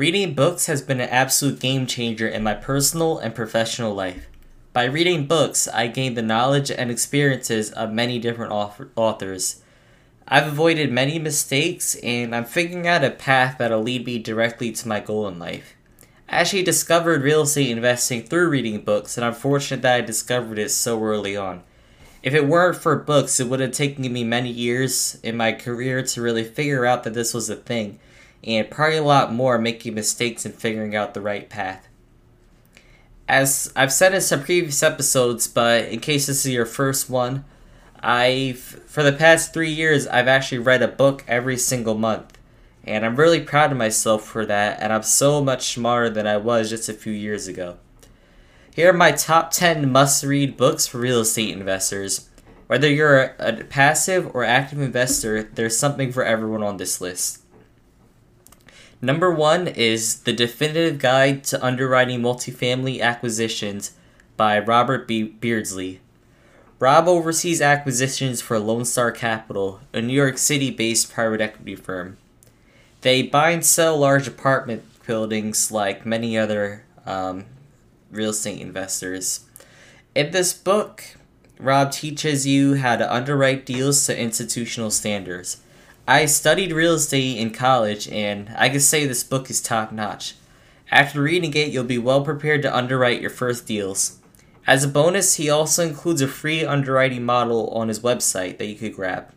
Reading books has been an absolute game changer in my personal and professional life. By reading books, I gained the knowledge and experiences of many different authors. I've avoided many mistakes, and I'm figuring out a path that'll lead me directly to my goal in life. I actually discovered real estate investing through reading books, and I'm fortunate that I discovered it so early on. If it weren't for books, it would have taken me many years in my career to really figure out that this was a thing, and probably a lot more making mistakes and figuring out the right path. As I've said in some previous episodes, but in case this is your first one, I've for the past three years I've actually read a book every single month. And I'm really proud of myself for that, and I'm so much smarter than I was just a few years ago. Here are my top 10 must read books for real estate investors. Whether you're a passive or active investor, there's something for everyone on this list. Number one is The Definitive Guide to Underwriting Multifamily Acquisitions by Robert B. Beardsley. Rob oversees acquisitions for Lone Star Capital, a New York City based private equity firm. They buy and sell large apartment buildings like many other um, real estate investors. In this book, Rob teaches you how to underwrite deals to institutional standards. I studied real estate in college, and I can say this book is top notch. After reading it, you'll be well prepared to underwrite your first deals. As a bonus, he also includes a free underwriting model on his website that you could grab.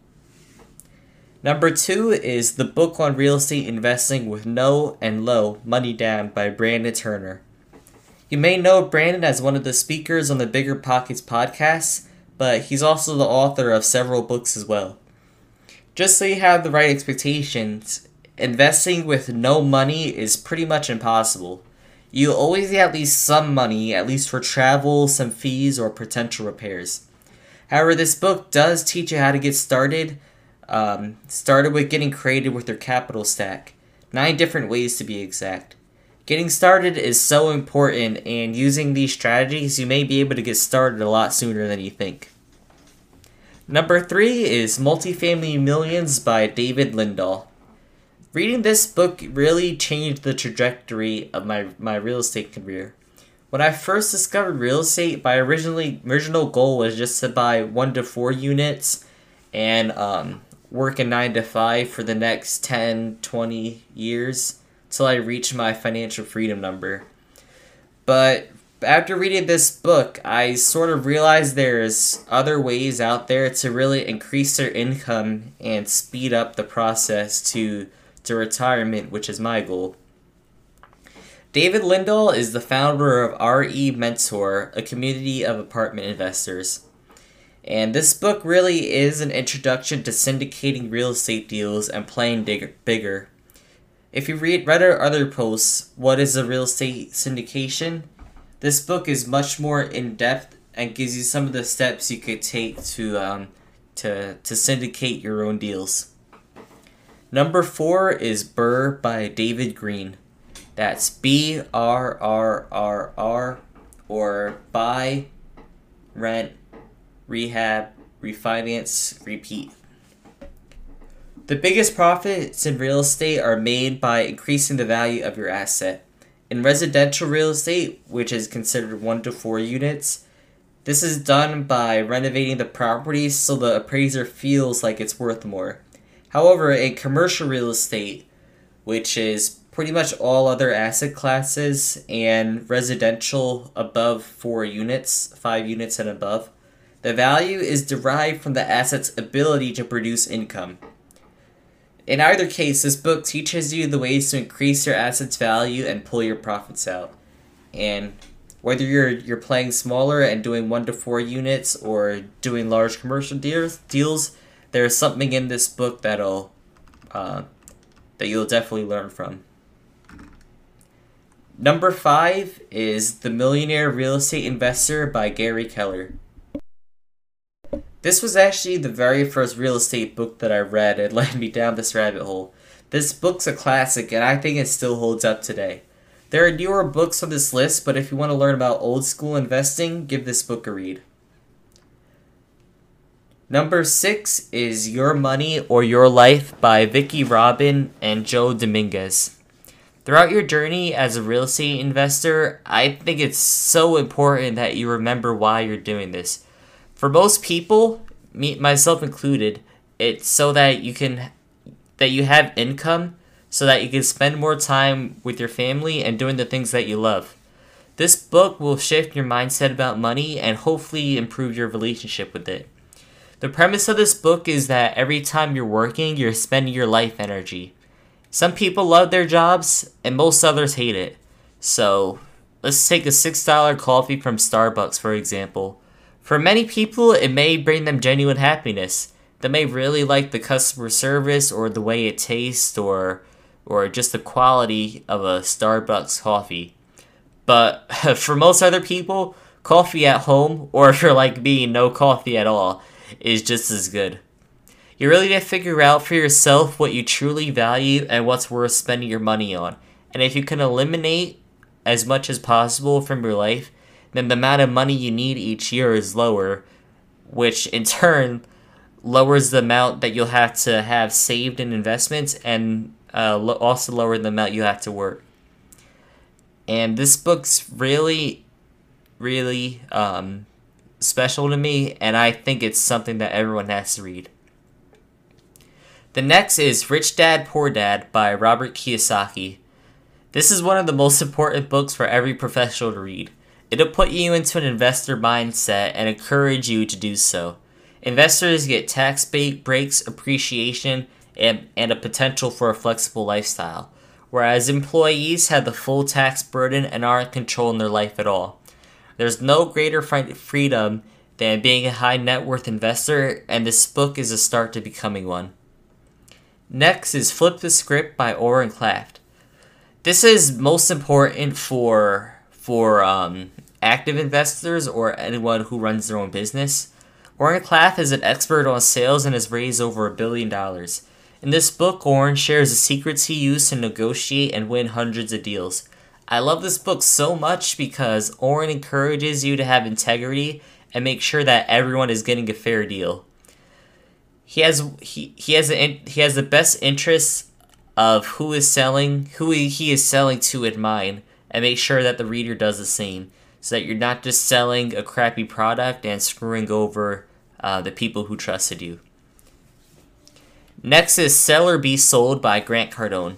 Number two is The Book on Real Estate Investing with No and Low Money Down by Brandon Turner. You may know Brandon as one of the speakers on the BiggerPockets podcast, but he's also the author of several books as well. Just so you have the right expectations, investing with no money is pretty much impossible. You always need at least some money, at least for travel, some fees, or potential repairs. However, this book does teach you how to get started. Um, started with getting creative with your capital stack. Nine different ways to be exact. Getting started is so important, and using these strategies, you may be able to get started a lot sooner than you think. Number three is Multifamily Millions by David Lindahl. Reading this book really changed the trajectory of my, my real estate career. When I first discovered real estate, my originally original goal was just to buy one to four units and um, work a nine to five for the next 10, 20 years till I reach my financial freedom number. But after reading this book, I sort of realized there's other ways out there to really increase their income and speed up the process to to retirement, which is my goal. David Lindahl is the founder of RE Mentor, a community of apartment investors. And this book really is an introduction to syndicating real estate deals and playing bigger. If you read read our other posts, What is a Real Estate Syndication? This book is much more in depth and gives you some of the steps you could take to um, to to syndicate your own deals. Number four is BRRRR by David Greene. That's B R R R R or buy, rent, rehab, refinance, repeat. The biggest profits in real estate are made by increasing the value of your asset. In residential real estate, which is considered 1 to 4 units, this is done by renovating the property so the appraiser feels like it's worth more. However, in commercial real estate, which is pretty much all other asset classes and residential above 4 units, 5 units and above, the value is derived from the asset's ability to produce income. In either case, this book teaches you the ways to increase your assets value and pull your profits out. And whether you're you're playing smaller and doing 1 to 4 units or doing large commercial deals, deals there's something in this book that'll uh, that you'll definitely learn from. Number 5 is The Millionaire Real Estate Investor by Gary Keller. This was actually the very first real estate book that I read. It led me down this rabbit hole. This book's a classic, and I think it still holds up today. There are newer books on this list, but if you want to learn about old school investing, give this book a read. Number six is Your Money or Your Life by Vicki Robin and Joe Dominguez. Throughout your journey as a real estate investor, I think it's so important that you remember why you're doing this. For most people, me myself included, it's so that you can that you have income so that you can spend more time with your family and doing the things that you love. This book will shift your mindset about money and hopefully improve your relationship with it. The premise of this book is that every time you're working, you're spending your life energy. Some people love their jobs, and most others hate it. So, let's take a $6 coffee from Starbucks, for example. For many people, it may bring them genuine happiness. They may really like the customer service or the way it tastes or or just the quality of a Starbucks coffee. But for most other people, coffee at home, or if you're like me, no coffee at all, is just as good. You really need to figure out for yourself what you truly value and what's worth spending your money on. And if you can eliminate as much as possible from your life, then the amount of money you need each year is lower, which in turn lowers the amount that you'll have to have saved in investments and uh, also lower the amount you have to work. And this book's really, really um, special to me, and I think it's something that everyone has to read. The next is Rich Dad Poor Dad by Robert Kiyosaki. This is one of the most important books for every professional to read. It'll put you into an investor mindset and encourage you to do so. Investors get tax breaks, appreciation, and, and a potential for a flexible lifestyle, whereas employees have the full tax burden and aren't controlling their life at all. There's no greater freedom than being a high net worth investor, and this book is a start to becoming one. Next is Flip the Script by Oren Klaff. This is most important for for um, active investors or anyone who runs their own business. Oren Klaff is an expert on sales and has raised over a billion dollars. In this book, Oren shares the secrets he used to negotiate and win hundreds of deals. I love this book so much because Oren encourages you to have integrity and make sure that everyone is getting a fair deal he has he, he has a, he has the best interests of who is selling who he is selling to in mind and make sure that the reader does the same so that you're not just selling a crappy product and screwing over uh, the people who trusted you next is sell or be sold by grant cardone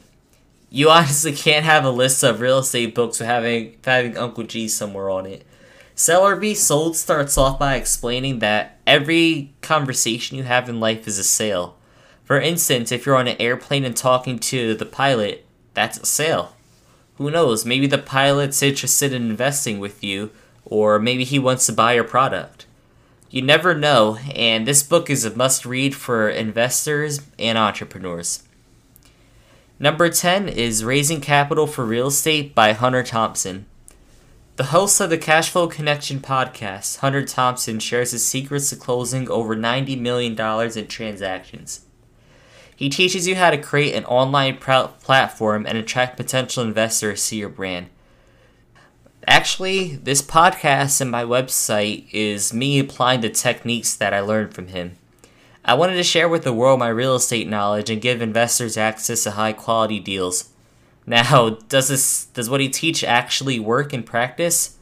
you honestly can't have a list of real estate books without having, having uncle g somewhere on it Sell or Be Sold starts off by explaining that every conversation you have in life is a sale. For instance, if you're on an airplane and talking to the pilot, that's a sale. Who knows, maybe the pilot's interested in investing with you, or maybe he wants to buy your product. You never know, and this book is a must read for investors and entrepreneurs. Number 10 is Raising Capital for Real Estate by Hunter Thompson. The host of the Cashflow Connection podcast, Hunter Thompson, shares his secrets to closing over $90 million in transactions. He teaches you how to create an online platform and attract potential investors to your brand. Actually, this podcast and my website is me applying the techniques that I learned from him. I wanted to share with the world my real estate knowledge and give investors access to high quality deals. Now, does this does what he teach actually work in practice?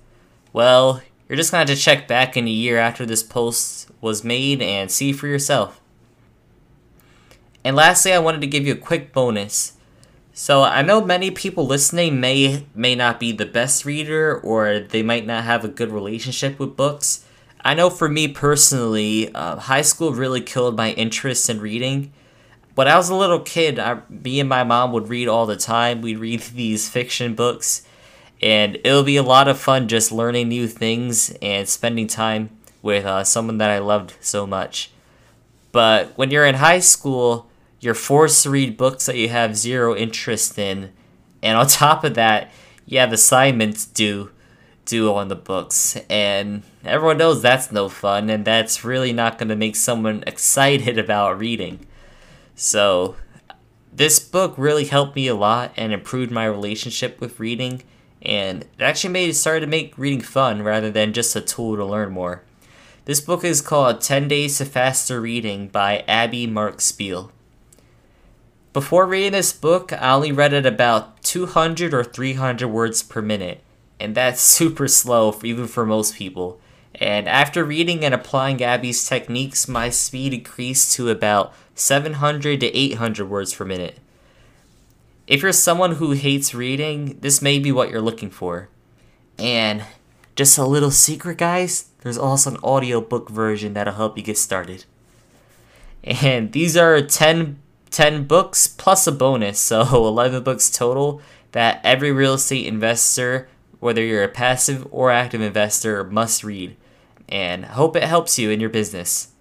Well, you're just to have to check back in a year after this post was made and see for yourself. And lastly, I wanted to give you a quick bonus. So, I know many people listening may may not be the best reader or they might not have a good relationship with books. I know for me personally, uh, high school really killed my interest in reading when I was a little kid, I, me and my mom would read all the time. We'd read these fiction books, and it'll be a lot of fun just learning new things and spending time with uh, someone that I loved so much. But when you're in high school, you're forced to read books that you have zero interest in, and on top of that, you have assignments due due on the books, and everyone knows that's no fun, and that's really not going to make someone excited about reading. So, this book really helped me a lot and improved my relationship with reading, and it actually made it started to make reading fun rather than just a tool to learn more. This book is called 10 Days to Faster Reading by Abby Marks Beale. Before reading this book, I only read it about 200 or 300 words per minute, and that's super slow for, even for most people. And after reading and applying Abby's techniques, my speed increased to about 700 to 800 words per minute. If you're someone who hates reading, this may be what you're looking for. And just a little secret, guys, there's also an audiobook version that'll help you get started. And these are 10, 10 books plus a bonus, so 11 books total that every real estate investor, whether you're a passive or active investor, must read. And hope it helps you in your business.